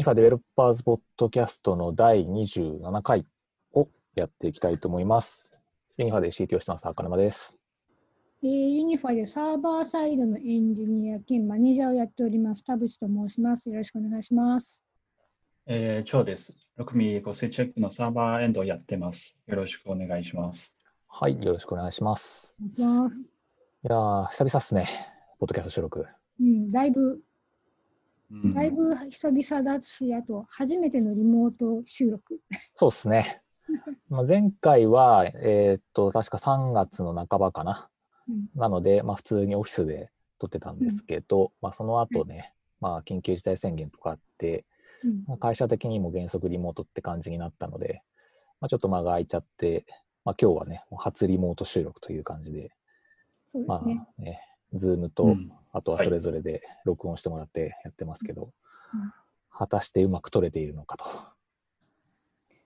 ニファデベロッパーズポッドキャストの第27回をやっていきたいと思います。ユニファで CT をしてます、赤沼です。えーユニファでサーバーサイドのエンジニア兼マネージャーをやっております、田淵と申します。よろしくお願いします。えー、超です。6ミリご接チェックのサーバーエンドをやってます。よろしくお願いします。はい、よろしくお願いします。お願いします。いやー、久々っすね、ポッドキャスト収録。うん、だいぶ、うんだいぶ久々だし、あと、初めてのリモート収録。そうっすね。まあ前回は、えーっと、確か3月の半ばかな。うんなので、まあ、普通にオフィスで撮ってたんですけど、まあ、その後ね、まあ、緊急事態宣言とかあって、うんまあ会社的にも原則リモートって感じになったので、まあ、ちょっと間が空いちゃって、まあ、今日はね、初リモート収録という感じで、まあそうですね。ね、ズームと、うん。あとはそれぞれで録音してもらってやってますけど、うん。果たしてうまく撮れているのかと。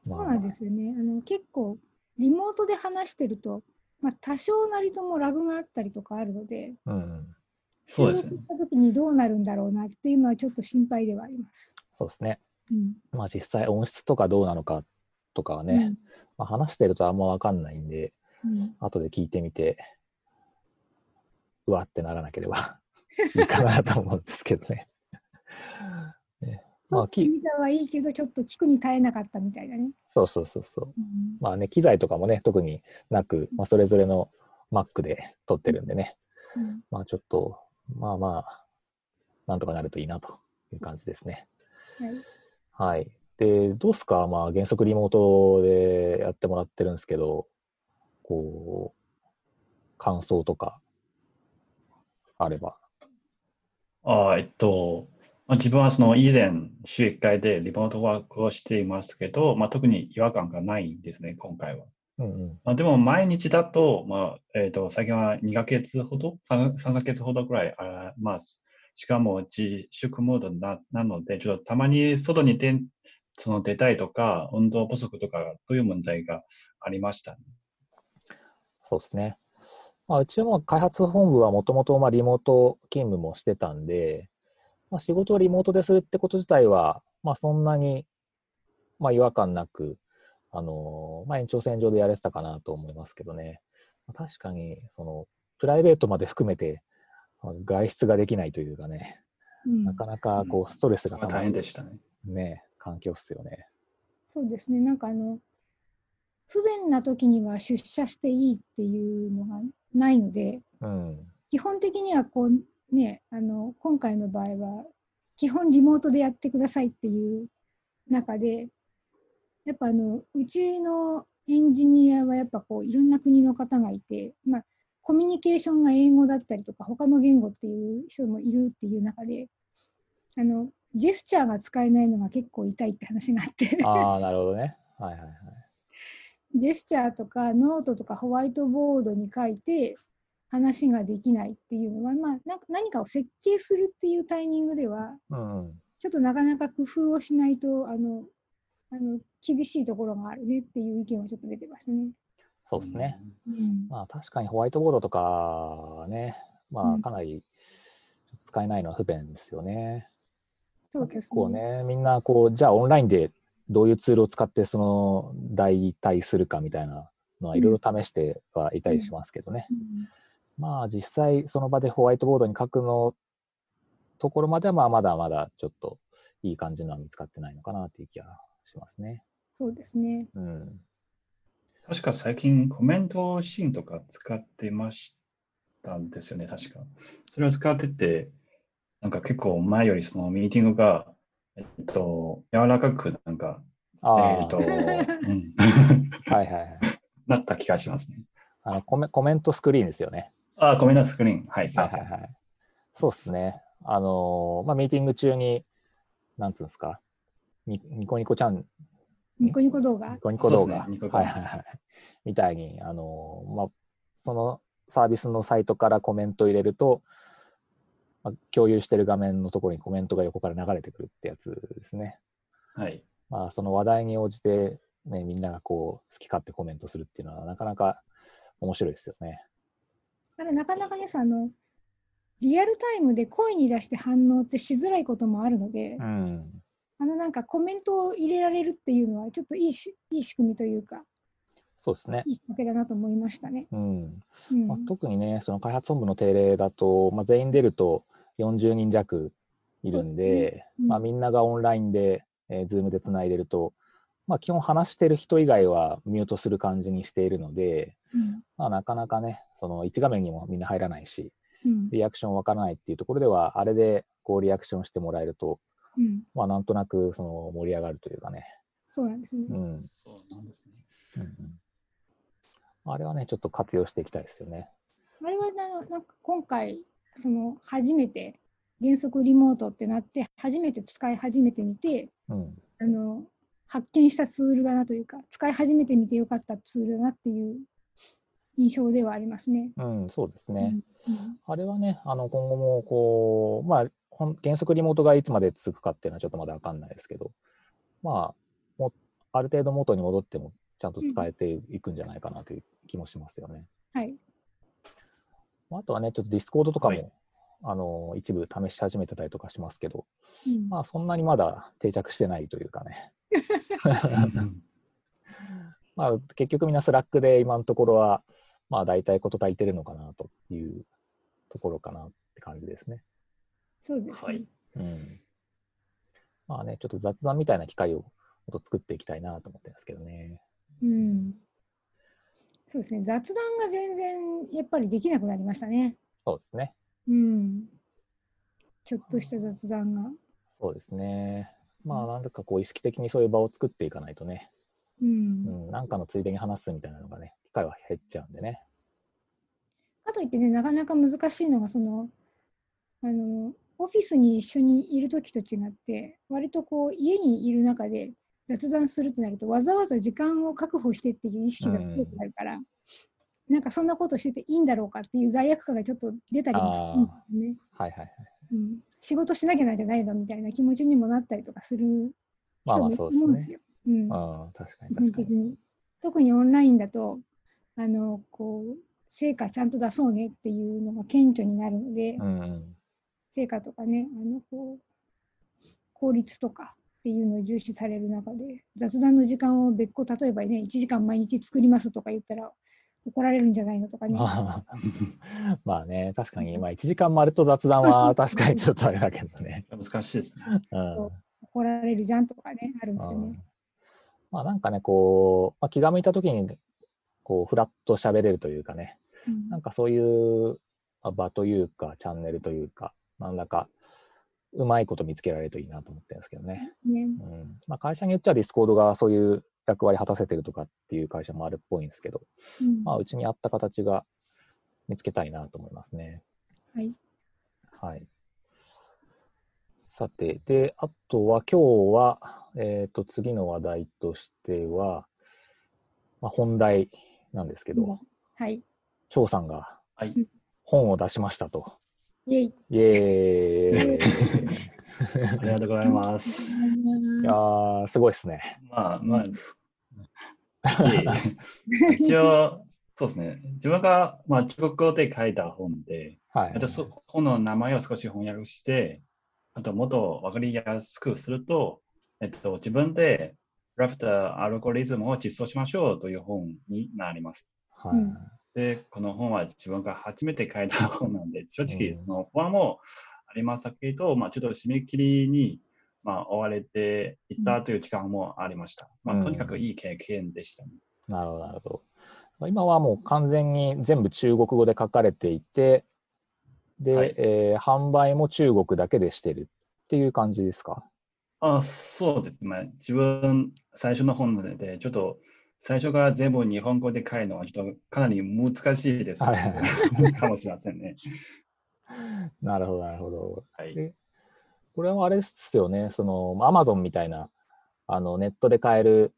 まあ。そうなんですよね。あの結構、リモートで話してると、まあ、多少なりともラグがあったりとかあるので、うん、そうですね。した時にどうなるんだろうなっていうのはちょっと心配ではあります。そうですね。うん。まあ実際音質とかどうなのかとかはね、まあ、話してるとあんまわかんないんで、うんうん。後で聞いてみて、うわってならなければ いいかなと思うんですけどね。ねまあ、き撮ってみたはいいけど、ちょっと聞くに耐えなかったみたいなね。そうそうそうそう。うんまあね、機材とかもね、特になく、まあ、それぞれの Mac で撮ってるんでね、うんまあちょっと、まあまあ、なんとかなるといいなという感じですね。はいはい。で、どうっすか？まあ原則リモートでやってもらってるんですけど、こう、感想とか、あれば。あーえっと、まあ、自分はその以前、週1回でリモートワークをしていますけど、まあ、特に違和感がないんですね、今回は。うんうん。まあ、でも毎日だと、まあえっと最近は2ヶ月ほど、3, 3ヶ月ほどくらい、あーまあ、しかも自粛モードななので、ちょっとたまに外に出その出たいとか、運動不足とか、という問題がありましたね。そうですね。まあ、うちはもう開発本部はもともとリモート勤務もしてたんで、まあ、仕事をリモートでするってこと自体は、まあ、そんなに、まあ、違和感なく、あのまあ、延長線上でやれてたかなと思いますけどね。まあ確かに、その、プライベートまで含めて、まあ外出ができないというかね、うんなかなかこうストレスがたま大変るでしたね。ね、環境っすよね。そうですね、なんかあの、不便な時には出社していいっていうのがないので、うん。基本的にはこう、ね、あの今回の場合は、基本リモートでやってくださいっていう中で、やっぱあのうちのエンジニアはやっぱこういろんな国の方がいて、まあ、コミュニケーションが英語だったりとか、他の言語っていう人もいるっていう中で、あのジェスチャーが使えないのが結構痛いって話があって。ああ、なるほどね。はいはいはい。ジェスチャーとかノートとかホワイトボードに書いて話ができないっていうのは、まあ、なんか何かを設計するっていうタイミングでは、うんうん。ちょっとなかなか工夫をしないと、あの、あの厳しいところがあるねっていう意見はちょっと出てましたね。そうですね。うん。まあ確かにホワイトボードとかね、まうんあかなり使えないのは不便ですよね。そうです結構。ね、みんなこう、じゃあオンラインでどういうツールを使ってその代替するかみたいなのはいろいろ試してはいたりしますけどね。うんまあ実際その場でホワイトボードに書くのところまではまあまだまだちょっといい感じのは見つかってないのかなっていう気がしますね。そうですね。うん。確か最近コメントシーンとか使ってましたんですよね、確か。それを使ってて、なんか結構前よりそのミーティングが、えっと、柔らかくなんか、ああ、えっと、うん、はいはいはい。なった気がしますね。あのコメコメントスクリーンですよね。あ、ごめんなさい、スクリーン。はい、すいません。はいはいはい。そうですね。あのーまあ、ミーティング中に、なんつうんですか、ニニコニコちゃん、ニコニコ動画？ニ。コニコ動画、そうですねニコ動画はいはいはい。みたいに、あのーまあ、そのサービスのサイトからコメントを入れると、まあ、共有してる画面のところにコメントが横から流れてくるってやつですね。はい。まあ、その話題に応じて、ね、みんながこう、好き勝手コメントするっていうのは、なかなか面白いですよね。あれなかなかね、あの、リアルタイムで声に出して反応ってしづらいこともあるので、うん。あのなんかコメントを入れられるっていうのは、ちょっといいしいい仕組みというか、そうですね。いい仕掛けだなと思いましたね。うん。うんまあ、特にね、その開発本部の定例だと、まあ、全員出ると40人弱いるんで、うんまあ、みんながオンラインで、えー、ズームでつないでると、まあ、基本話してる人以外はミュートする感じにしているので、うんまあ、なかなかね、その1画面にもみんな入らないし、うんリアクションわからないっていうところでは、あれでこうリアクションしてもらえると、うん、まあ、なんとなくその盛り上がるというかね。そうなんですね。うん。そうなんですね。うんうんあれはね、ちょっと活用していきたいですよね。あれはななんか今回、その初めて原則リモートってなって、初めて使い始めてみて、うん。あの発見したツールだなというか、使い始めてみてよかったツールだなっていう印象ではありますね。うん、そうですね。うんあれはね、あの今後もこう、まあ、原則リモートがいつまで続くかっていうのはちょっとまだわかんないですけど、まあ、もある程度元に戻ってもちゃんと使えていくんじゃないかなという気もしますよね。はい。あとはね、ちょっと Discord とかも、はいあの一部試し始めてたりとかしますけど、うんまあ、そんなにまだ定着してないというかね。まあ、結局みんな Slack で今のところは、まあ、大体こと足りてるのかなというところかなって感じですね。そうですね。はいうん。まあね、ちょっと雑談みたいな機会をもっと作っていきたいなと思ってますけどね。うん。そうですね。雑談が全然やっぱりできなくなりましたね。そうですね。うん。ちょっとした雑談が。そうですね。まあ、なんだかこう意識的にそういう場を作っていかないとね、う。うんん、なんかのついでに話すみたいなのがね、機会は減っちゃうんでね。かといってね、なかなか難しいのが、その、あの、オフィスに一緒にいるときと違って、割とこう、家にいる中で雑談するってなると、わざわざ時間を確保してっていう意識が強くなるから、なんかそんなことしてていいんだろうかっていう罪悪感がちょっと出たりもするんですよね。はいはいはい。うん、仕事しなきゃなんじゃないのみたいな気持ちにもなったりとかする人もいるとそうですね。思うんですよ。うんうん、確かに確かに。特にオンラインだと、あの、こう、成果ちゃんと出そうねっていうのが顕著になるので、うんうん。成果とかね、あの、こう、効率とかっていうのを重視される中で、雑談の時間を別個、例えばね、1時間毎日作りますとか言ったら、怒られるんじゃないのとかね。まあ まあね、確かに、まあ1時間まるっと雑談は確かにちょっとあれだけどね。難しいですね。うん。怒られるじゃんとかね、あるんですようんね。まあなんかね、こう、まあ、気が向いた時に、こう、フラッと喋れるというかね、うんなんかそういうまあ場というか、チャンネルというか、なんだか、うまいこと見つけられるといいなと思ってるんですけどね。ねうん。まあ会社によっては Discord がそういう役割果たせてるとかっていう会社もあるっぽいんですけど、うんまあうちに合った形が見つけたいなと思いますね。はい。はい。さて、で、あとは今日は、えっ、と、次の話題としては、まあ、本題なんですけど、はい。張さんがはい。本を出しましたと。イェイ。イエーイ。ありがとうございます。いやー、すごいですね。まあ、まあ、一応、そうですね。自分が、まあ、中国語で書いた本で、はいあ。とそ本の名前を少し翻訳して、あともっとわかりやすくすると、えっと、自分でラフターアルゴリズムを実装しましょうという本になります。はいうんで、この本は自分が初めて書いた本なんで、正うん直その不安もありますけど、まあ、ちょっと締め切りに、まあ、追われていったという時間もありました。まあ、とにかくいい経験でしたね。なるほど、なるほど。今はもう完全に全部中国語で書かれていて、で、はいえー販売も中国だけでしてるっていう感じですか？あそうですね。自分、最初の本で、ちょっと、最初から全部日本語で書るのは、ちょっとかなり難しいです、はいはいかもしれませんね。なるほど、なるほど。はい。でこれはあれですよね、その、アマゾンみたいな、あの、ネットで買える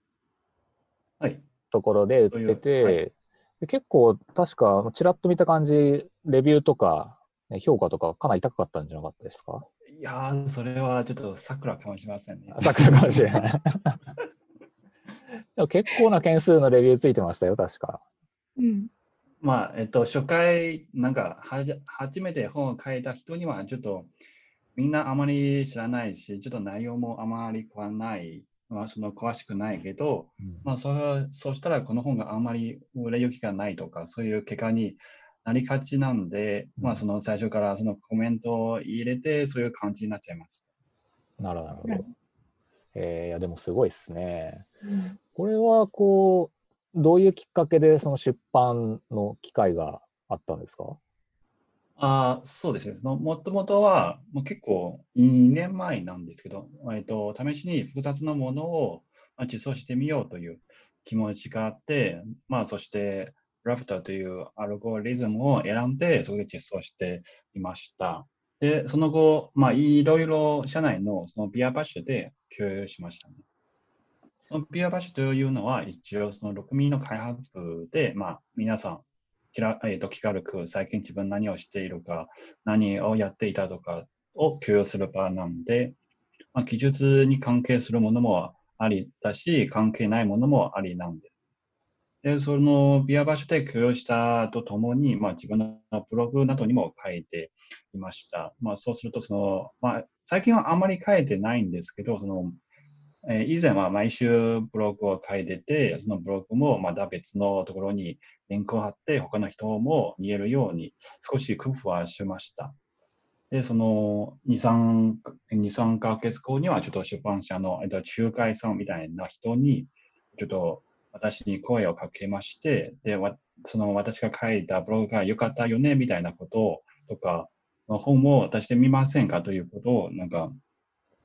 はい。ところで売ってて、はいで結構、確か、ちらっと見た感じ、レビューとか、ね評価とかかなり高かったんじゃなかったですか？いやー、それはちょっと桜かもしれませんね。さっきのかもしれない。でも結構な件数のレビューついてましたよ、確か。うん。まあ、えっと、初回、なんかはじ、初めて本を書いた人には、ちょっと、みんなあまり知らないし、ちょっと内容もあまり詳ない、まあ、その詳しくないけど、うんまあ、そうそうしたらこの本があんまり売れ行きがないとか、そういう結果になりがちなんで、まあ、その最初からそのコメントを入れて、そういう感じになっちゃいます。なるほどなるほどうん。えーいや、でもすごいですね。うんこれは、こう、どういうきっかけでその出版の機会があったんですか？あーそうですね。そのもともとは、もう結構2年前なんですけど、えっと、試しに複雑なものをまあ実装してみようという気持ちがあって、まあ、そして、ラフターというアルゴリズムを選んで、そこで実装していました。で、その後、まあ、いろいろ社内のそのビアバッシュで共有しましたね。そのビアバッシュというのは、一応、その6ミリの開発部で、まあ、皆さん、えー、と気軽く最近自分何をしているか、何をやっていたとかを共有する場なんで、まあ、技術に関係するものもありだし、関係ないものもありなんです。で、そのビアバッシュで共有したとともに、まあ、自分のブログなどにも書いていました。まあ、そうすると、その、まあ、最近はあまり書いてないんですけど、その、え以前は毎週ブログを書いてて、そのブログもまた別のところにリンクを貼って、他の人も見えるように少し工夫はしました。で、その2、3, 2 3ヶ月後には、ちょっと出版社のえっと仲介さんみたいな人に、ちょっと私に声をかけまして、で、その私が書いたブログが良かったよね、みたいなこととか、の本を出してみませんかということを、なんか、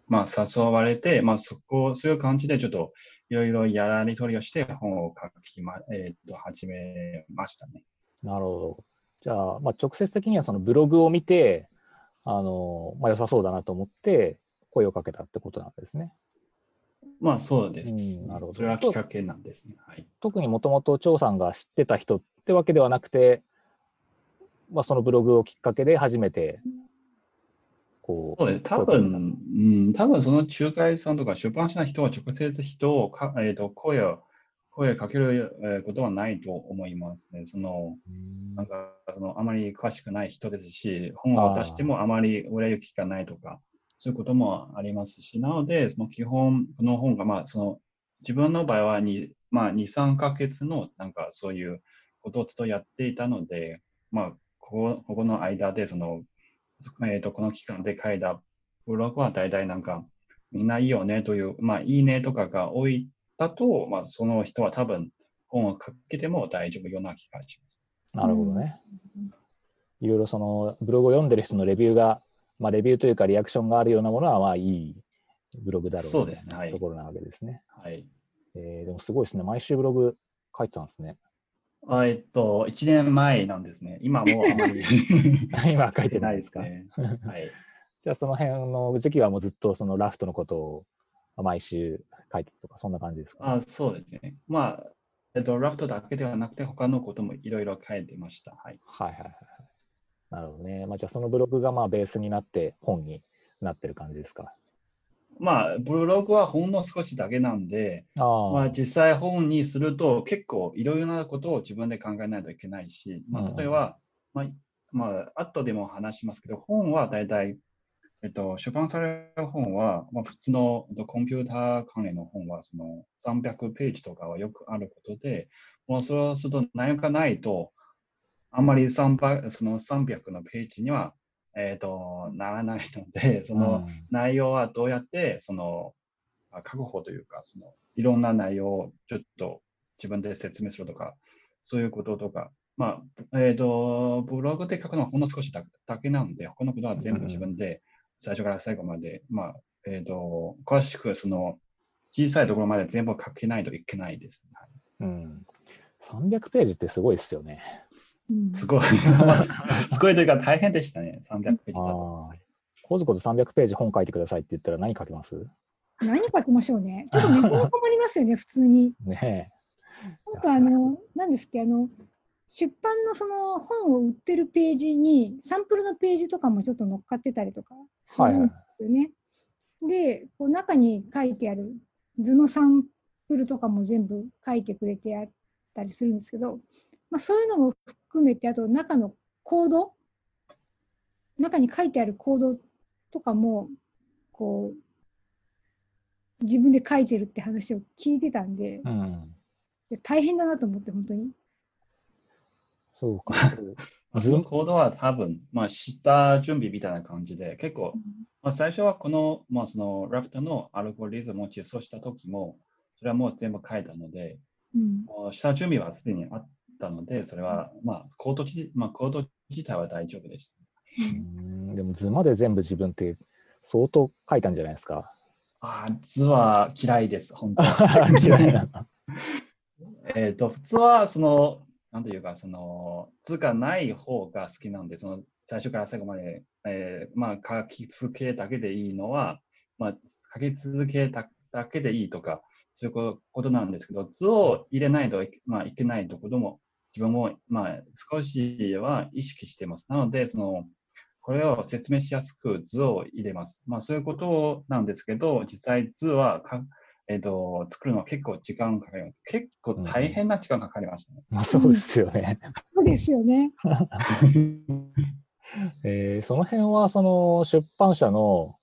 まあ、誘われて、まあ、そこ、そういう感じで、ちょっと、いろいろやり取りをして、本を書きま、えっ、と、始めましたね。なるほど。じゃあ、まあ、直接的にはそのブログを見て、あの、まあ、良さそうだなと思って、声をかけたってことなんですね。まあ、そうです。うんなるほどそれはきっかけなんですね。はい。特にもともと張さんが知ってた人ってわけではなくて、まあ、そのブログをきっかけで初めて、こう、そうです。多分、うん、多分その仲介さんとか出版社の人は直接人をか、えっ、と、声を、声をかけるえーことはないと思いますね。その、うんなんか、その、あまり詳しくない人ですし、本を出してもあまり売れ行きがないとか、そういうこともありますし、なので、その基本、この本が、まあ、その、自分の場合はに、まあ、2、3ヶ月の、なんか、そういうことをずっとやっていたので、まあ、ここここの間で、その、えっ、と、この期間で書いたブログは大体なんか、みんないいよねという、まあ、いいねとかが多いだと、まあ、その人は多分、本を書けても大丈夫ような気がします。なるほどね。いろいろそのブログを読んでる人のレビューが、まあ、レビューというかリアクションがあるようなものは、まあいいブログだろうそうですねはいなところなわけですね。はい。えーでもすごいですね。毎週ブログ書いてたんですね。あえっと、1年前なんですね。今もあまり 今は書いてないですか？ね。はい。じゃあその辺の時期はもうずっとそのラフトのことを毎週書いてたとか、そんな感じですか、あそうですね。まあ、えっと、ラフトだけではなくて、他のこともいろいろ書いてました。はい。はいはいはいはい。なるほどね。まあ、じゃあそのブログがまあベースになって本になってる感じですか？まあ、ブログはほんの少しだけなんで、ああ、まあ、実際本にすると結構いろいろなことを自分で考えないといけないし、まうん。あ、例えば、まあ、まあ、後でも話しますけど、本は大体、えっと、出版される本は、まあ、普通のえっとコンピューター関連の本はその300ページとかはよくあることで、もうそうすると内容がないと、あんまり300その300のページには、えっとならないので、その、うん内容はどうやってそのあ確保というかそのいろんな内容をちょっと自分で説明するとかそういうこととかまあえっ、とブログで書くのはほんの少しだだけなんで他のことは全部自分で最初から最後まで、まあえっ、と詳しくその小さいところまで全部書けないといけないです、ね。うん。300ページってすごいですよね。うんすごいすごいというか大変でしたね300ページだと。こずこず300ページ本書いてくださいって言ったら何書きます？何書きましょうね。ちょっと猫の困りますよね、普通に。ねなんかあの、何ですっけ、あの、出版のその本を売ってるページに、サンプルのページとかもちょっと乗っかってたりとかすはいはいるんですよね。で、こう中に書いてある図のサンプルとかも全部書いてくれてあったりするんですけど、まあ、そういうのも含めて、あと中のコード、中に書いてあるコードとかも、こう、自分で書いてるって話を聞いてたんで、うん。で大変だなと思って、本当に。そうか。そ のコードは多分、まあ、下準備みたいな感じで、結構、まあ、最初はこの、まあ、そのラフトのアルゴリズムを実装した時も、それはもう全部書いたので、うん。下準備はすでにあったので、それは、まあ、コード自、まあ、コード自体は大丈夫でした。うんでも図まで全部自分って相当書いたんじゃないですか？ああ、図は嫌いです、本当は。嫌いな。えっと、普通は、その、なんというか、その、図がない方が好きなんで、その、最初から最後まで、えーまあ、書き続けだけでいいのは、まあ、書き続けだだけでいいとか、そういうことなんですけど、図を入れないとい,、まあ、いけないところも、自分も、まあ、少しは意識しています。なので、その、これを説明しやすく図を入れます。まあ、そういうことなんですけど、実際図はかえっ、と、作るのは結構時間かかります。結構大変な時間かかりましたね。まあそうですよね。そうですよね。えーその辺はその出版社の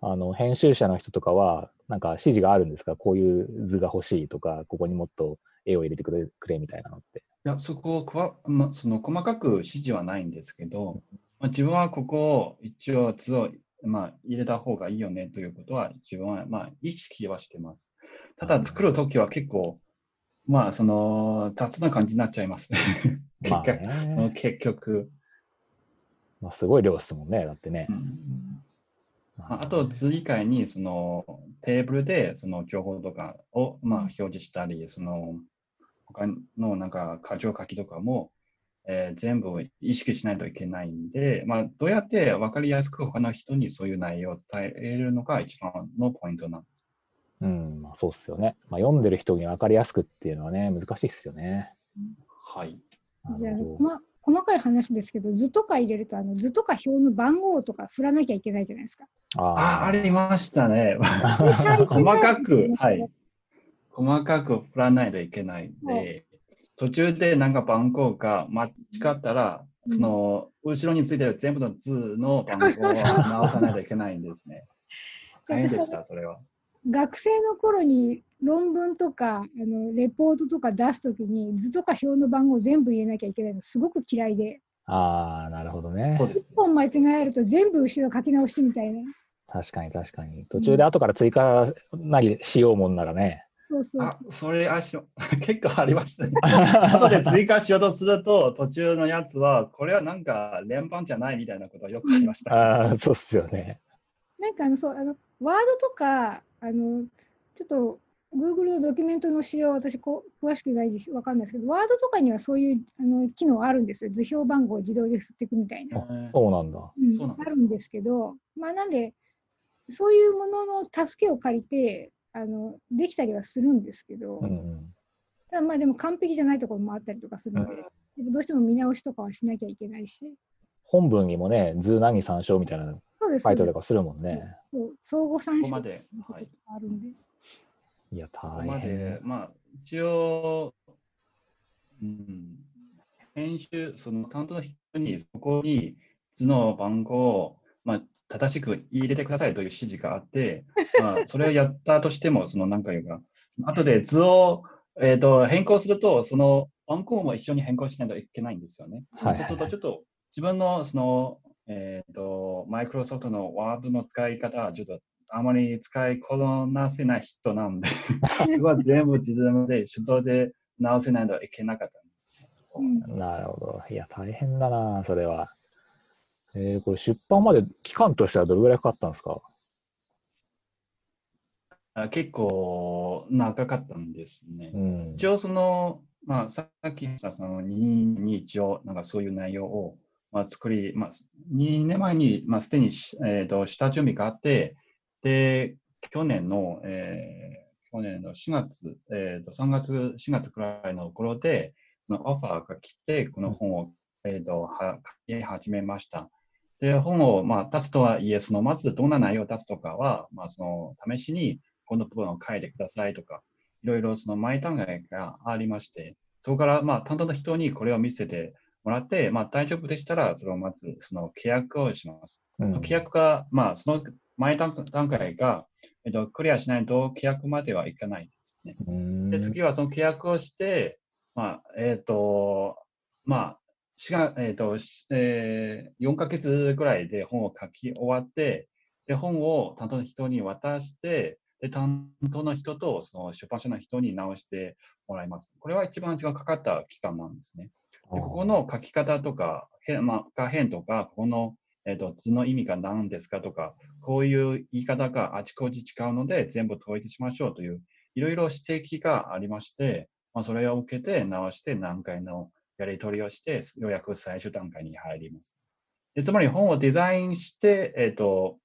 あの編集者の人とかはなんか指示があるんですか？こういう図が欲しいとかここにもっと絵を入れてくれくれみたいなのって。いや、そこをくわ、まあ、その細かく指示はないんですけど、まあ、自分はここを一応図を、まあ、入れた方がいいよねということは自分はまあ意識はしてます。ただ作るときは結構、まあその雑な感じになっちゃいますね。まあ結局ね、結局。まあ、すごい量ですもんねだってねう。んまああと図以外にそのテーブルでその情報とかをまあ表示したり、その他のなんか箇条書きとかも、えー全部意識しないといけないんで、まあ、どうやって分かりやすく他の人にそういう内容を伝えるのが一番のポイントなんです。うん、まあ、そうっすよね。まあ、読んでる人に分かりやすくっていうのはね難しいっすよね。はい。ま細かい話ですけど、図とか入れると、あの図とか表の番号とか振らなきゃいけないじゃないですか。ああ、あありましたね。ー 細かく、はい。細かく振らないといけないんで、途中でなんか番号が間違ったら、うんその後ろについてる全部の図の番号を直さないといけないんですね。大変でした、それは。学生の頃に論文とかあのレポートとか出すときに図とか表の番号全部入れなきゃいけないのすごく嫌いであーなるほどねそう。です1。本間違えると全部後ろ書き直しみたいな確かに確かに。途中で後から追加なりしようもんならね。そうそうあ、それあしょ 結構ありましたね。後で追加しようとすると、途中のやつは、これはなんか連番じゃないみたいなことがよくありました。ああ、そうっすよね。なんかあのそうあのワードとかあのちょっと Google のドキュメントの仕様私こ詳しくないですわかんないですけどワードとかにはそういうあの機能あるんですよ図表番号を自動で振っていくみたいな、えーそうなんだ。うんそうなんですあるんですけどまあなんでそういうものの助けを借りてあのできたりはするんですけど、うんうん。ただまあでも完璧じゃないところもあったりとかするので、でもどうしても見直しとかはしなきゃいけないし本文にもね、図何参照みたいなそうです書いてあそうでするとかするもんね。そう相互参照ここまで、はい。あるんで、いや、ここ大まで変。、まあ、一応、うん、編集、その担当の人に、そこに図の番号を、まあ、正しく入れてくださいという指示があって、まあ、それをやったとしても、その何かいうか、後で図を、えー、と変更すると、その番号も一緒に変更しないといけないんですよね。はいはいそうすると、ちょっと自分のその、えっ、と、マイクロソフトのワードの使い方は、ちょっとあまり使いこなせない人なんで、は全部自分で手動で直せないといけなかったんです。うんなるほど。いや、大変だな、それは。えー、これ出版まで期間としてはどれぐらいかかったんですか？あ結構長かったんですね。うん。一応その、まあ、さっき言ったその2に一応なんかそういう内容を、まあ、作り、まあ、2年前に、まあ、すでにし、えー、と下準備があって、で、去年の、えー去年の4月、えー、と3月、4月くらいの頃で、オファーが来て、この本を、えー、とは書き始めました。で、本を、まあ、出すとはいえ、そのまずどんな内容を出すとかは、まあ、その試しにこの部分を書いてくださいとか、いろいろその前段階がありまして、そこからまあ担当の人にこれを見せてもらって、まあ、大丈夫でしたら、それをまずその契約をします。うん契約が、まあ、その前段段階が、えっと、クリアしないと契約まではいかないですね。うんで、次はその契約をして、まあ、えっ、と、まあ、しがえっ、と、しえー、4ヶ月ぐらいで本を書き終わって、で、本を担当の人に渡して、で、担当の人とその出版社の人に直してもらいます。これは一番時間かかった期間なんですね。で、ここの書き方とか、変、まあ、変とか、ここの、えっ、と、図の意味が何ですかとか、こういう言い方があちこち違うので、全部統一しましょうという、いろいろ指摘がありまして、まあ、それを受けて直して何回のやり取りをして、ようやく最終段階に入ります。でつまり本をデザインして、えっ、と、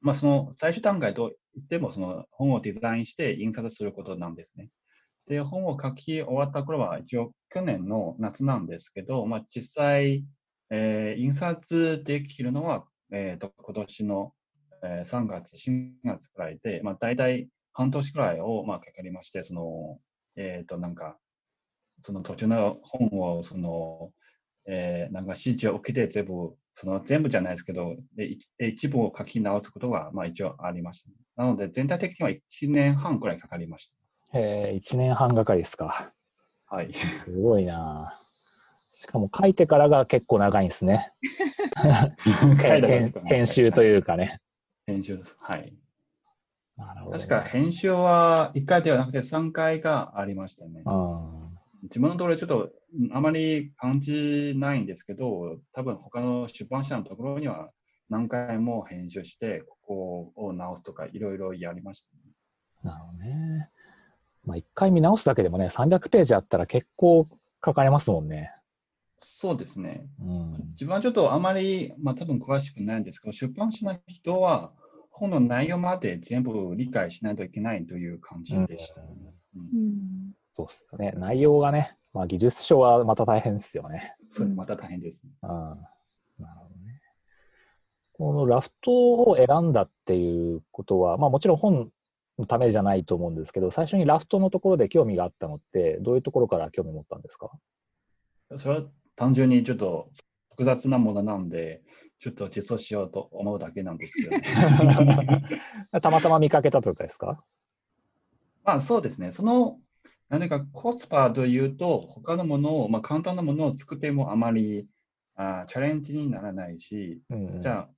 まあ、その最終段階といっても、その本をデザインして印刷することなんですね。で、本を書き終わった頃は、一応去年の夏なんですけど、まあ、実際、えー印刷できるのは、えー、と今年の、えー3月、4月くらいで、まあ、大体半年くらいを、まあ、かかりまして、その、えっ、と、なんか、その途中の本を、その、えーなんか指示を受けて全部、その全部じゃないですけど、で一一部を書き直すことが、まあ一応ありました。なので、全体的には1年半くらいかかりましへえ、1年半がかりですか。た。はい。すごいなしかも書いてからが結構長いんですね。編編集というかね。編集です。はい。なるほど。確か編集は1回ではなくて3回がありましたね。うん。自分のところちょっとうんあまり感じないんですけど、多分他の出版社のところには何回も編集して、ここを直すとかいろいろやりました、ね。なるほどね。まあ、一回見直すだけでもね、300ページあったら結構かかりますもんね。そうですね。うん。自分はちょっとあまり、まあ多分詳しくないんですけど、出版社の人は本の内容まで全部理解しないといけないという感じでした。うんうんそうっすよね。内容がね、まあ、技術書はまた大変ですよね。それまた大変ですね。うん。なるほどね。このラフトを選んだっていうことは、まあもちろん本のためじゃないと思うんですけど、最初にラフトのところで興味があったのって、どういうところから興味持ったんですか？それは単純にちょっと複雑なものなんで、ちょっと実装しようと思うだけなんですけど、ね、たまたま見かけたとかですか？まあそうですね。その何かコスパというと、他のものを、まあ簡単なものを作ってもあまりあチャレンジにならないし、うんうん。じゃあ、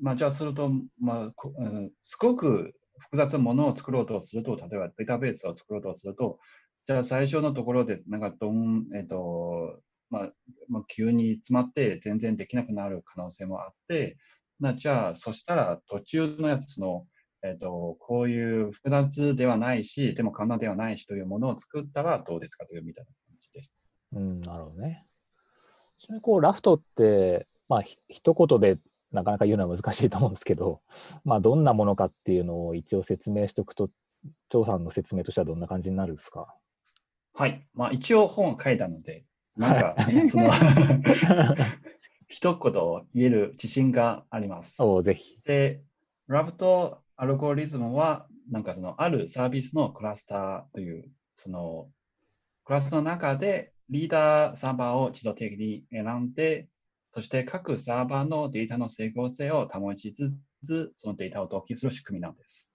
まあじゃあすると、まあこうん、すごく複雑なものを作ろうとすると、例えばデータベースを作ろうとすると、じゃあ最初のところで、なんかどん、えっ、と、まあ、まあ、急に詰まって全然できなくなる可能性もあって、なじゃあ、そしたら途中のやつの、えっ、と、こういう複雑ではないし、でも簡単ではないしというものを作ったらどうですかというみたいな感じでした。うん、なるほどね。ちなみにこうラフトって、まあ、ひ一言でなかなか言うのは難しいと思うんですけど、まあ、どんなものかっていうのを一応説明しておくと、張さんの説明としてはどんな感じになるんですか？はい。まあ一応本を書いたので、なんか、その、一言言える自信があります。おぜひ。で、ラフトアルゴリズムは、なんかその、あるサービスのクラスターという、その、クラスの中でリーダーサーバーを自動的に選んで、そして各サーバーのデータの整合性を保ちつつ、そのデータを同期する仕組みなんです。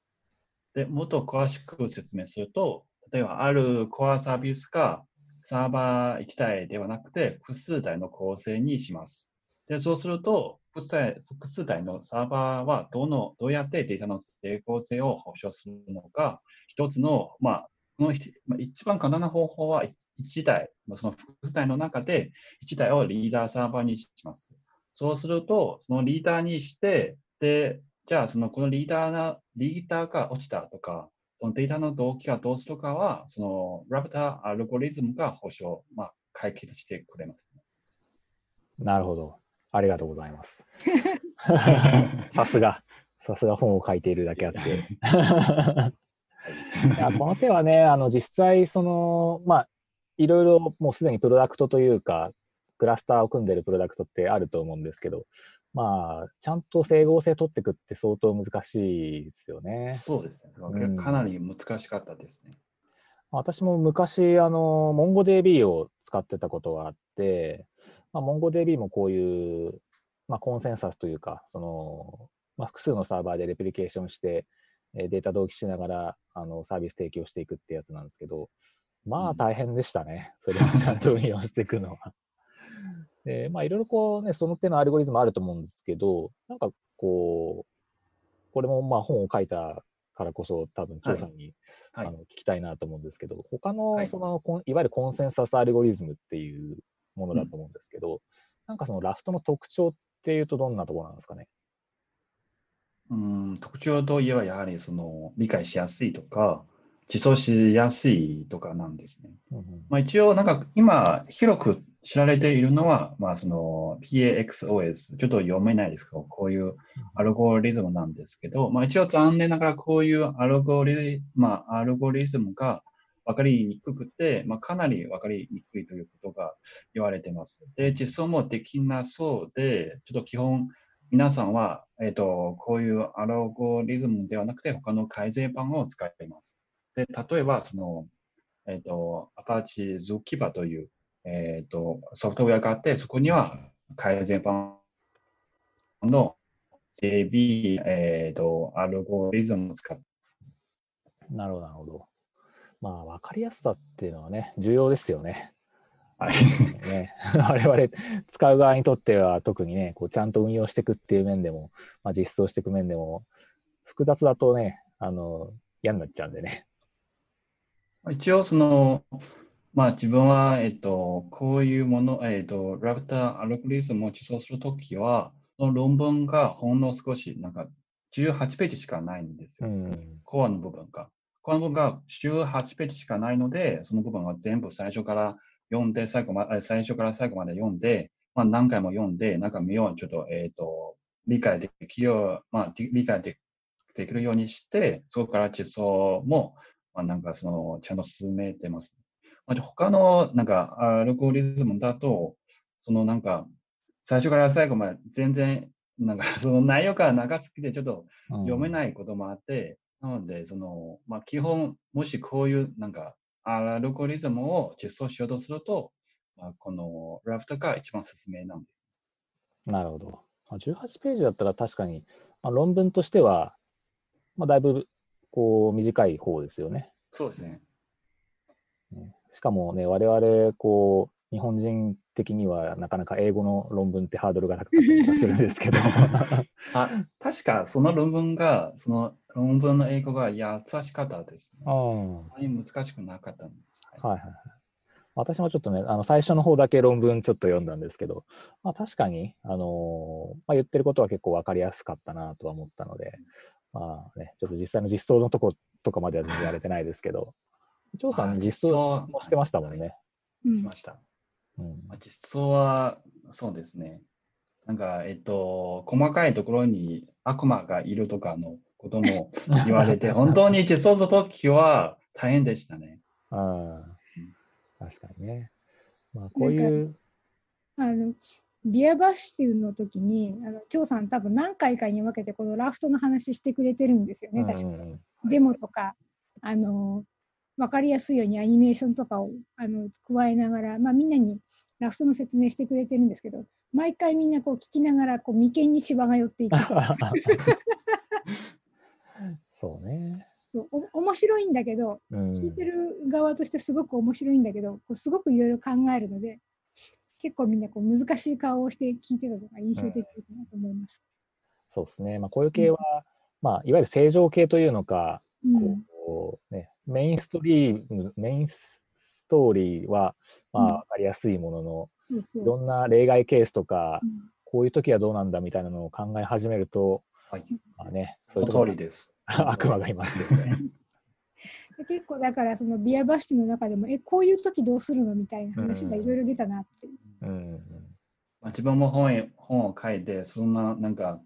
で、もっと詳しく説明すると、例えばあるコアサービスがサーバー1台ではなくて複数台の構成にします。で、そうすると、複数複数台のサーバーはどの、どうやってデータの整合性を保証するのか、一つの、まあ、このまあ一番簡単な方法は、1台、その複数台の中で1台をリーダーサーバーにします。そうすると、そのリーダーにして、で、じゃあ、そのこのリーダーな、リーダーが落ちたとか、そのデータの動機がどうするかは、そのラプターアルゴリズムが保証、まあ、解決してくれます、ね。なるほど。ありがとうございます。さすが。さすが本を書いているだけあって。いやこの手はね、あの実際、その、まあ、いろいろもうすでにプロダクトというか、クラスターを組んでるプロダクトってあると思うんですけど、まあ、ちゃんと整合性取っていくって相当難しいですよね。そうですね。うんかなり難しかったですね。私も昔、あの、MongoDB を使ってたことがあって、まあ、MongoDB もこういう、まあ、コンセンサスというか、その、まあ、複数のサーバーでレプリケーションして、えーデータ同期しながらあのサービス提供していくってやつなんですけど、まあうん大変でしたね。それをちゃんと運用していくのは。で、まあいろいろこうね、その手のアルゴリズムあると思うんですけど、なんかこう、これもまあ本を書いたからこそ多分、張さんに、はいあの聞きたいなと思うんですけど、他のはいその、こんいわゆるコンセンサスアルゴリズムっていうものだと思うんですけど、なんかそのラフトの特徴っていうとどんなところなんですかね？うん、特徴といえばやはりその理解しやすいとか、実装しやすいとかなんですね。うんうんまあ、一応、なんか今、広く知られているのは、まあ、その PAXOS、ちょっと読めないですけど、こういうアルゴリズムなんですけど、まあ、一応残念ながらこういうアルゴリ,、まあ、アルゴリズムが分かりにくくて、まあ、かなり分かりにくいということが言われています。で、実装もできなそうで、ちょっと基本、皆さんは、えっ、と、こういうアルゴリズムではなくて、他の改善版を使っています。で、例えば、その、えっ、と、Apache Zookeeper という、えっ、と、ソフトウェアがあって、そこには改善版の整備、えっ、と、アルゴリズムを使ってなるほど、なるほど。まあ、わかりやすさっていうのはね、重要ですよね。はい。ね 我々使う側にとっては特にね、こうちゃんと運用していくっていう面でも、まあ、実装していく面でも、複雑だとね、あの、嫌になっちゃうんでね。一応、その、まあ自分は、えっと、こういうもの、えっと、ラプターアルゴリズムを実装するときは、その論文がほんの少し、なんか18ページしかないんですよ。うん。コアの部分が。コアの部分が18ページしかないので、その部分は全部最初から読んで、最後まえ最初から最後まで読んで、まあ何回も読んで、なんか見よう、ちょっと、えっと、理解できるよう、まあ理解でできるようにして、そこから実装も、まあなんかその、ちゃんと進めてます。まあ、他のなんかアルゴリズムだと、そのなんか、最初から最後まで全然、なんかその内容が長すぎてちょっと読め。ないこともあって、なので、その、まあ、基本、もしこういうなんか、アルゴリズムを実装しようとすると、まあ、このラフトが一番進めなんです。なるほど。まあ18ページだったら確かに、まあ、論文としては、まあ、だいぶこう短い方ですよね。そうですね。ねしかもね、我々、こう、日本人的にはなかなか英語の論文ってハードルが高かったりとかするんですけど。あ、確かその論文が、その論文の英語が優しかったです、ね。うん。そんなに難しくなかったんです。はいはいはいはい。私もちょっとね、あの最初の方だけ論文ちょっと読んだんですけど、まあ、確かに、あのーまあ、言ってることは結構わかりやすかったなとは思ったので、まあね、ちょっと実際の実装のとことかまでは全然やれてないですけど、張さあん実装もしてましたもんはいね。うんしました。うんまあ、実装は、そうですね。なんか、えっと、細かいところに悪魔がいるとかのことも言われて、本当に実装するときは大変でしたね。うん確かにね。まあ、こういう、あのビアバッシュの時に、あの張さん多分何回かに分けてこのラフトの話してくれてるんですよね、確かうんうんうんデモとか、あの分かりやすいようにアニメーションとかをあの加えながら、まあ、みんなにラフトの説明してくれてるんですけど、毎回みんなこう聞きながらこう眉間にしわが寄っていく。そうね。そうお面白いんだけど、うん聞いてる側としてすごく面白いんだけど、こうすごくいろいろ考えるので、結構みんなこう難しい顔をして聞いてたのが印象的だなと思います。そうですね。まあ、こういう系は、まあ、いわゆる正常系というのか、うんこうね、メインストリーム、メインストーリーは、まあ、うんわかりやすいものの、そうそういろんな例外ケースとかう、んこういう時はどうなんだみたいなのを考え始めると、はい。まあね、そういうところ通りです。悪魔がいますよね。で 結構だからそのビアバッシュの中でも、え、こういう時どうするのみたいな話がいろいろ出たなって。うんうんまあ、自分も本へ本を書いて、そんな、なんか、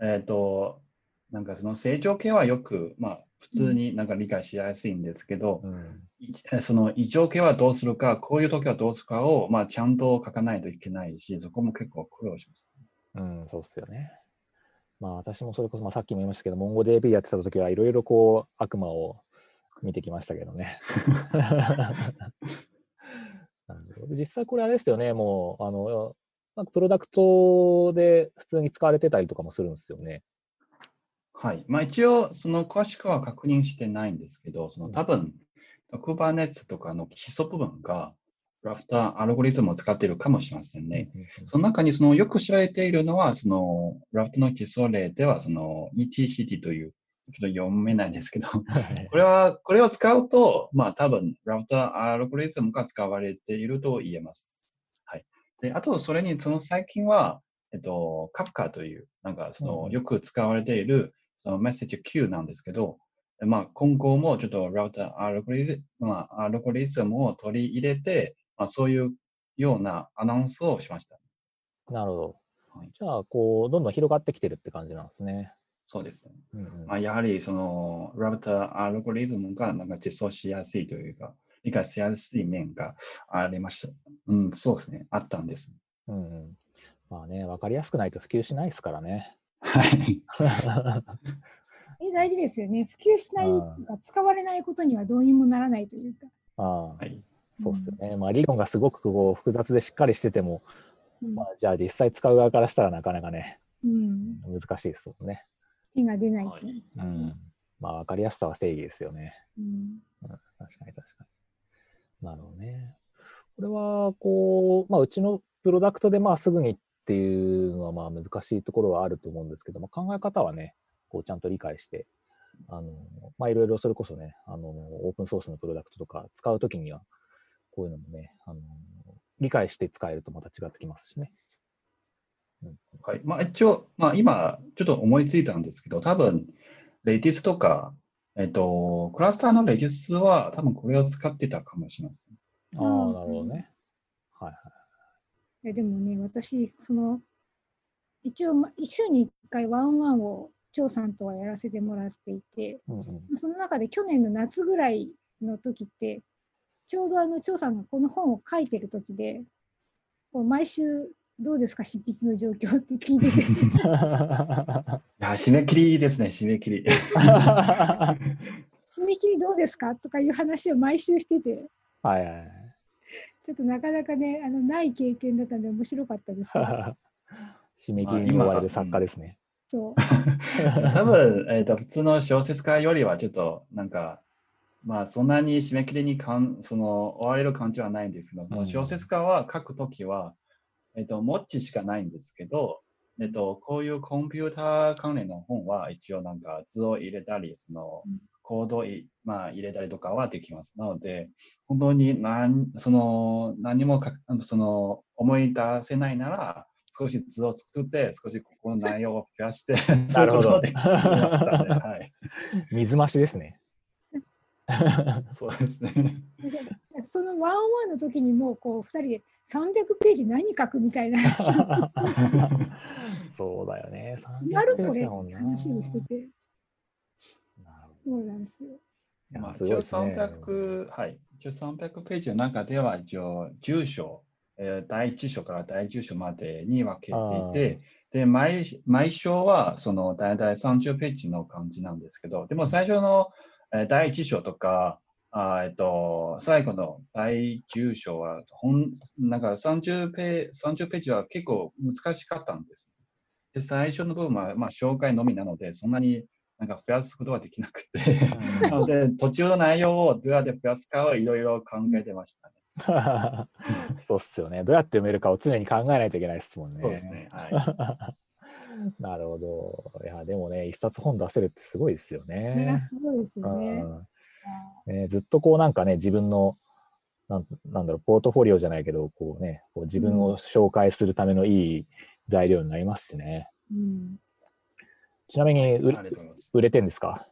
えっ、と、なんかその成長系はよく、まあ、普通になんか理解しやすいんですけど、うんその異常系はどうするか、こういう時はどうするかを、まあ、ちゃんと書かないといけないし、そこも結構苦労します。うん、そうっすよね。まあ私もそれこそ、まあ、さっきも言いましたけど、MongoDB やってた時はいろいろこう悪魔を見てきましたけどね。実際これあれですよね、もう、あの、なんかプロダクトで普通に使われてたりとかもするんですよね。はい。まあ一応、その詳しくは確認してないんですけど、その多分、Kubernetes とかの基礎部分が、ラフターアルゴリズムを使っているかもしれませんね。その中にそのよく知られているのは、そのラフターの基礎例では、その ETCT という、ちょっと読めないんですけど、これは、これを使うと、まあ多分、ラフターアルゴリズムが使われていると言えます。はい。で、あと、それに、その最近は、えっと、Kafka という、なんか、その、うんよく使われている、そのメッセージ Q なんですけど、まあ、今後もちょっとラウターアルゴリズム、まあ、アルゴリズムを取り入れて、まあ、そういうようなアナウンスをしました。なるほどはい。じゃあ、こう、どんどん広がってきてるって感じなんですね。そうですね。うんうんまあ、やはり、その、ラウターアルゴリズムがなんか実装しやすいというか、理解しやすい面がありました。うん、そうですね。あったんです。うんうんまあね、わかりやすくないと普及しないですからね。はい。え大事ですよね。普及しないとか、使われないことにはどうにもならないというか。ああはい。そうっすよね。まあ理論がすごくこう複雑でしっかりしてても、うんまあ、じゃあ実際使う側からしたらなかなかね、うん、難しいですもんね。手が出ないう。うん。まあわかりやすさは正義ですよね。うん確かに確かに。なるほどね。これは、こう、まあ、うちのプロダクトで、まあ、すぐにっていうのは、まあ、難しいところはあると思うんですけども、考え方はね、こう、ちゃんと理解して、あの、まあ、いろいろそれこそね、あの、オープンソースのプロダクトとか使うときには、こういうのもね、あの、理解して使えるとまた違ってきますしね。はい。まあ、一応、まあ、今、ちょっと思いついたんですけど、多分、レディスとか、えっと、クラスターのレディスは、多分これを使ってたかもしれません。ああ、うんなるほどね。はいはい。えでもね、私、その、一応、ま週に1回ワンワンを張さんとはやらせてもらっていて、うんうん。その中で去年の夏ぐらいの時って、ちょうどあの張さんがこの本を書いてる時で、こう毎週どうですか、執筆の状況って聞いてて、いや、締め切りですね、締め切り。締め切りどうですかとかいう話を毎週してて、はいはいはい。ちょっとなかなかね、あのない経験だったんで面白かったですけど、締め切りに追われる作家ですね。そう多分、えっと、普通の小説家よりは、ちょっと、なんか、まあ、そんなに締め切りにかん、その、追われる感じはないんですけど、その小説家は書くときは、えっと、文字しかないんですけど、えっと、こういうコンピューター関連の本は、一応なんか図を入れたり、そのうん、コードをい、まあ、入れたりとかはできます。なので、本当に何、その、何もか、その、思い出せないなら、少し図を作って、少しここの内容を増やして、なるほど はい。水増しですね。そうですね。そのワンワンの時にもうこう2人で300ページ何書くみたいな話を そうだよね。なる300ペーこれ。話をしてて、なるほそうなんですよ。まあ、一応すごいですね。300、はい。一応300ページの中では、一応10章、えー第1章から第10章までに分けていて、で、毎、毎章は、その、大体30ページの感じなんですけど、でも最初の、えー第1章とか、あーえっと、最後の第10章は、ほん、なんか30ページ、30ページは結構難しかったんです。で、最初の部分は、まあ、紹介のみなので、そんなになんか増やすことはできなくて、なの で、途中の内容をどうやって増やすかをいろいろ考えてましたね。そうっすよね。どうやって読めるかを常に考えないといけないですもんね。そうですね。はい。なるほど。いや、でもね、一冊本出せるってすごいですよねね。すごいですよね。うんねずっとこうなんかね、自分の、なんなんだろう、ポートフォリオじゃないけど、こうね、こう自分を紹介するためのいい材料になりますしね。うん、ちなみにあ売。売れてんですか？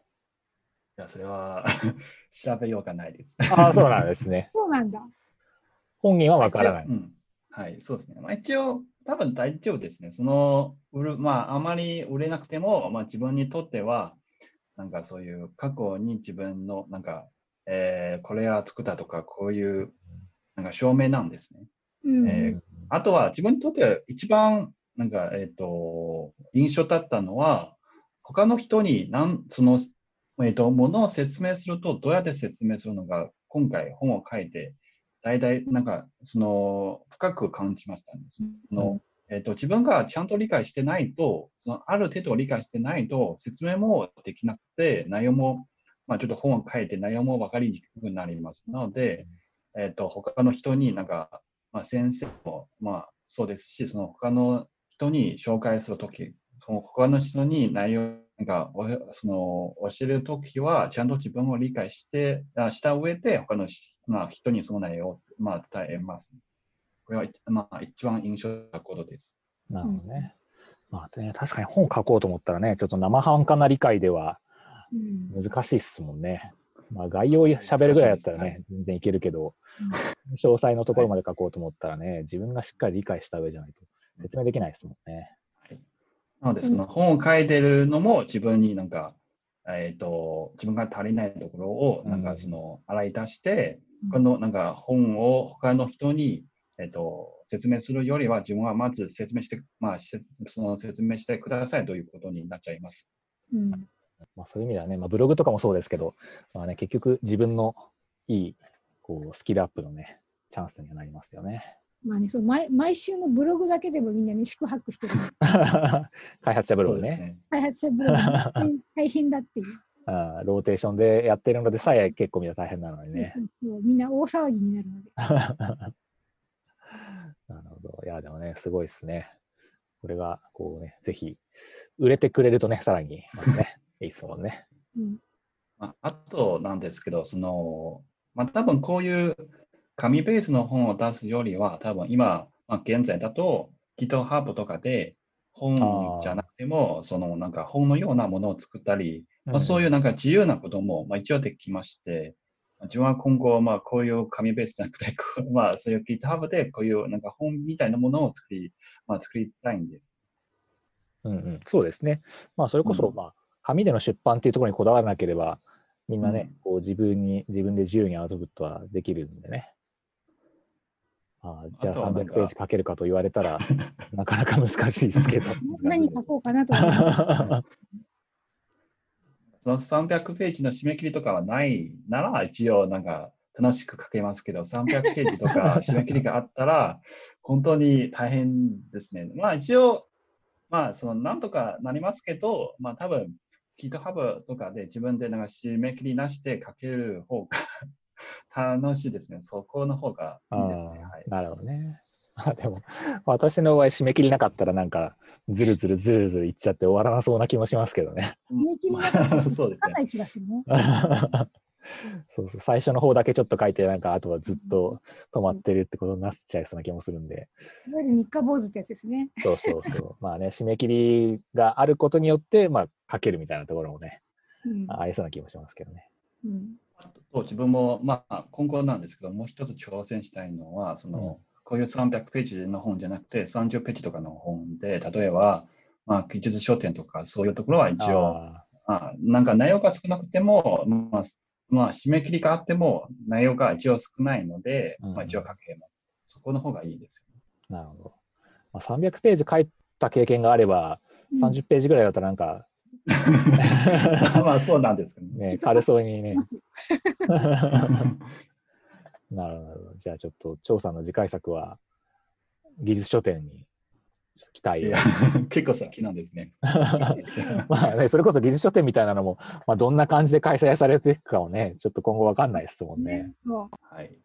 いや、それは 調べようがないです。ああ、そうなんですね。そうなんだ。本人はわからない。うん。はい、そうですね。まあ、一応、多分大丈夫ですね。その、売る、まあ、あまり売れなくても、まあ、自分にとっては、なんかそういう過去に自分の、なんか、えーこれは作ったとか、こういう、なんか証明なんですね。うんえーあとは自分にとっては一番なんか、えっ、と、印象だったのは、他の人になんその、えっ、と、ものを説明するとどうやって説明するのか、今回本を書いて大体なんかその深く感じましたね。そのえっと、自分がちゃんと理解してないと、そのある程度理解してないと説明もできなくて、内容も、まあ、ちょっと本を書いて内容も分かりにくくなります。なので、えっと、他の人になんか、まあ、先生も、まあ、そうですし、その他の人に紹介するとき、その他の人に内容がその教えるときは、ちゃんと自分を理解してあした上で、他の、まあ、人にその内容を、まあ、伝えます。これは、まあ、一番印象なことです。なるほどね。まあね、確かに本書こうと思ったらね、ちょっと生半可な理解ではうん難しいっすもんね。まあ概要を喋るぐらいだったらね、全然いけるけど、詳細のところまで書こうと思ったらね、自分がしっかり理解した上じゃないと説明できないですもんね。はい、なので、その本を書いてるのも自分になんか、えっ、と、自分が足りないところをなんかその洗い出して、うんこのなんか本を他の人に、えっ、と、説明するよりは自分はまず説明して、まあ、せその説明してくださいということになっちゃいます。うんまあ、そういう意味ではね、まあ、ブログとかもそうですけど、まあね、結局自分のいいこうスキルアップのね、チャンスにはなりますよね。まあね、そう毎毎週のブログだけでもみんなね、四苦八苦してる。開発者ブログね。開発者ブログ 大変だっていう。あーローテーションでやってるのでさえ結構みんな大変なのにね。そうそうみんな大騒ぎになるので。なるほど。いや、でもね、すごいですね。これが、こうね、ぜひ、売れてくれるとね、さらに、ね、いいっすもんね。うんまあ、あとなんですけど、その、まあ、多分こういう紙ベースの本を出すよりは、多分今、まあ、現在だと GitHub とかで本じゃなくても、そのなんか本のようなものを作ったり、まあ、そういうなんか自由なことも、まあ、一応できまして、まあ自分は今後、まあ、こういう紙ベースじゃなくて、まあ、そういう GitHub でこういうなんか本みたいなものを作り、まあ、作りたいんです。うんうん、そうですね。まあ、それこそ、うんまあ、紙での出版っていうところにこだわらなければ、みんなね、うんこう自分に、自分で自由にアウトプットはできるんでね。あーじゃあ300あとはなんかページ書けるかと言われたら、なかなか難しいですけど。何書こうかなと思って。その300ページの締め切りとかはないなら、一応なんか楽しく書けますけど、300ページとか 締め切りがあったら、本当に大変ですね。まあ一応、まあそのなんとかなりますけど、まあ多分 GitHub とかで自分でなんか締め切りなしで書ける方が楽しいですね。そこの方がいいですね。はいなるほどね。ま あでも、私の場合、締め切りなかったら、なんか、ずるずるずるずるいっちゃって終わらなそうな気もしますけどね。人気になったらそう気がするね。そうそう、最初の方だけちょっと書いて、なんか、あとはずっと止まってるってことになっちゃいそうな気もするんで。いわゆる三日坊主ってやつですね。そうそうそう。まあね、締め切りがあることによって、まあ、書けるみたいなところもね、うんありそうな気もしますけどね。うんあと自分も、まあ、今後なんですけど、もう一つ挑戦したいのは、その、うんこういう300ページの本じゃなくて、30ページとかの本で、例えば、まあ、技術書店とか、そういうところは一応、ああなんか内容が少なくても、まあ、まあ、締め切りがあっても、内容が一応少ないので、うんまあ、一応書けます。そこの方がいいですーなるほど。まあ、300ページ書いた経験があれば、30ページぐらいだったらなんか、よ。まあ、そうなんですけどね。ね、軽そうにね なるほど。じゃあちょっと、張さんの次回作は、技術書店に期待をいや。結構好きなんですね。まあね、それこそ技術書店みたいなのも、まあ、どんな感じで開催されていくかをね、ちょっと今後わかんないですもんね。そうはい。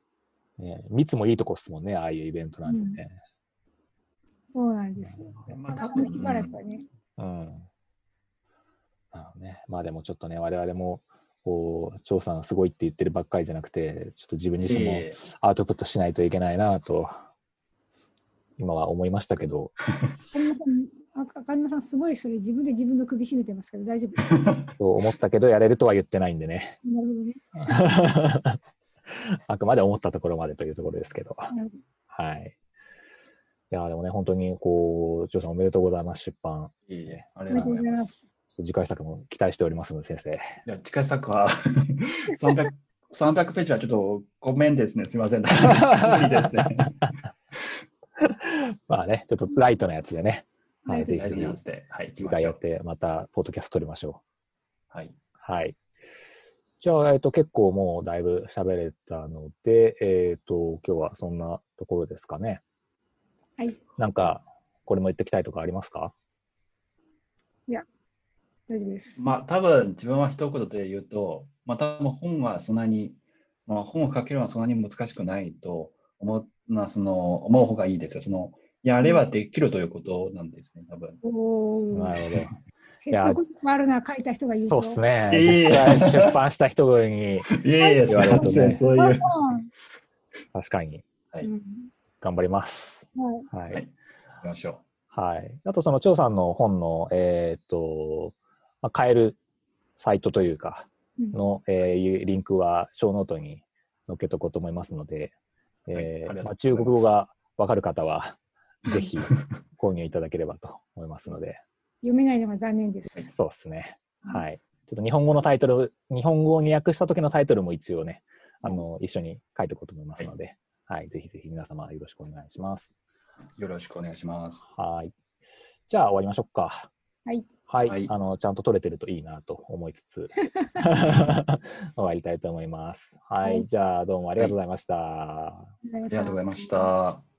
ね密もいいとこっすもんね、ああいうイベントなんでね。そうなんですよ。まあ、ま多分しばらくはね。うん。ね。まあでもちょっとね、我々も、こう、張さんすごいって言ってるばっかりじゃなくて、ちょっと自分自身もええアウトプットしないといけないなと、今は思いましたけど、赤沼さん、あ赤沼さん、すごいそれ自分で自分の首絞めてますけど、大丈夫ですか？そう思ったけど、やれるとは言ってないんでね。なるほどね。あくまで思ったところまでというところですけど。なるほどはい。いや、でもね、本当に、こう、張さんおめでとうございます、出版。いえいえ、あおりがとうございます。す。次回作も期待しておりますので、先生。いや、近作は300、300ページはちょっとごめんですね。すみません。無理ですね。まあね、ちょっとライトなやつでね、はい、ぜひ大ぜひ次。回やって、また、ポッドキャスト撮りましょう。はい。はい。じゃあ、えっ、と、結構もうだいぶ喋れたので、えっ、と、今日はそんなところですかね。はい。なんか、これも言っておきたいとかありますか？大丈夫です。まあ、多分自分は一言で言うと、まあ、多分本はそんなに、まあ、本を書けるのはそんなに難しくないと思う、まあ、その思う方がいいですよ。そのやればできるということなんですね、多分。おお。なるほど。説得力あるな、書いた人が言うと。そうですね。出版した人に、いやいや、言われるとねそういう。確かにはいうん頑張ります。はい。はい。はい行きましょはい。あと、その、張さんの本の、えっ、と、まあ、買えるサイトというか、うんの、えーリンクは、ショーノートに載っけとこうと思いますので、えーはいありがとうございますまあ、中国語がわかる方は、ぜひ購入いただければと思いますので、読めないのが残念です。そうですね。はい。ちょっと日本語のタイトル、日本語に訳した時のタイトルも一応ね、あの、一緒に書いておこうと思いますので、はい、ぜひぜひ皆様よろしくお願いします。う。よろしくお願いします。はい。じゃあ終わりましょうか。はい。はい。はいあの、ちゃんと取れてるといいなと思いつつ、終わりたいと思います。はい。はいじゃあどうもありがとうございました。ありがありがとうございました。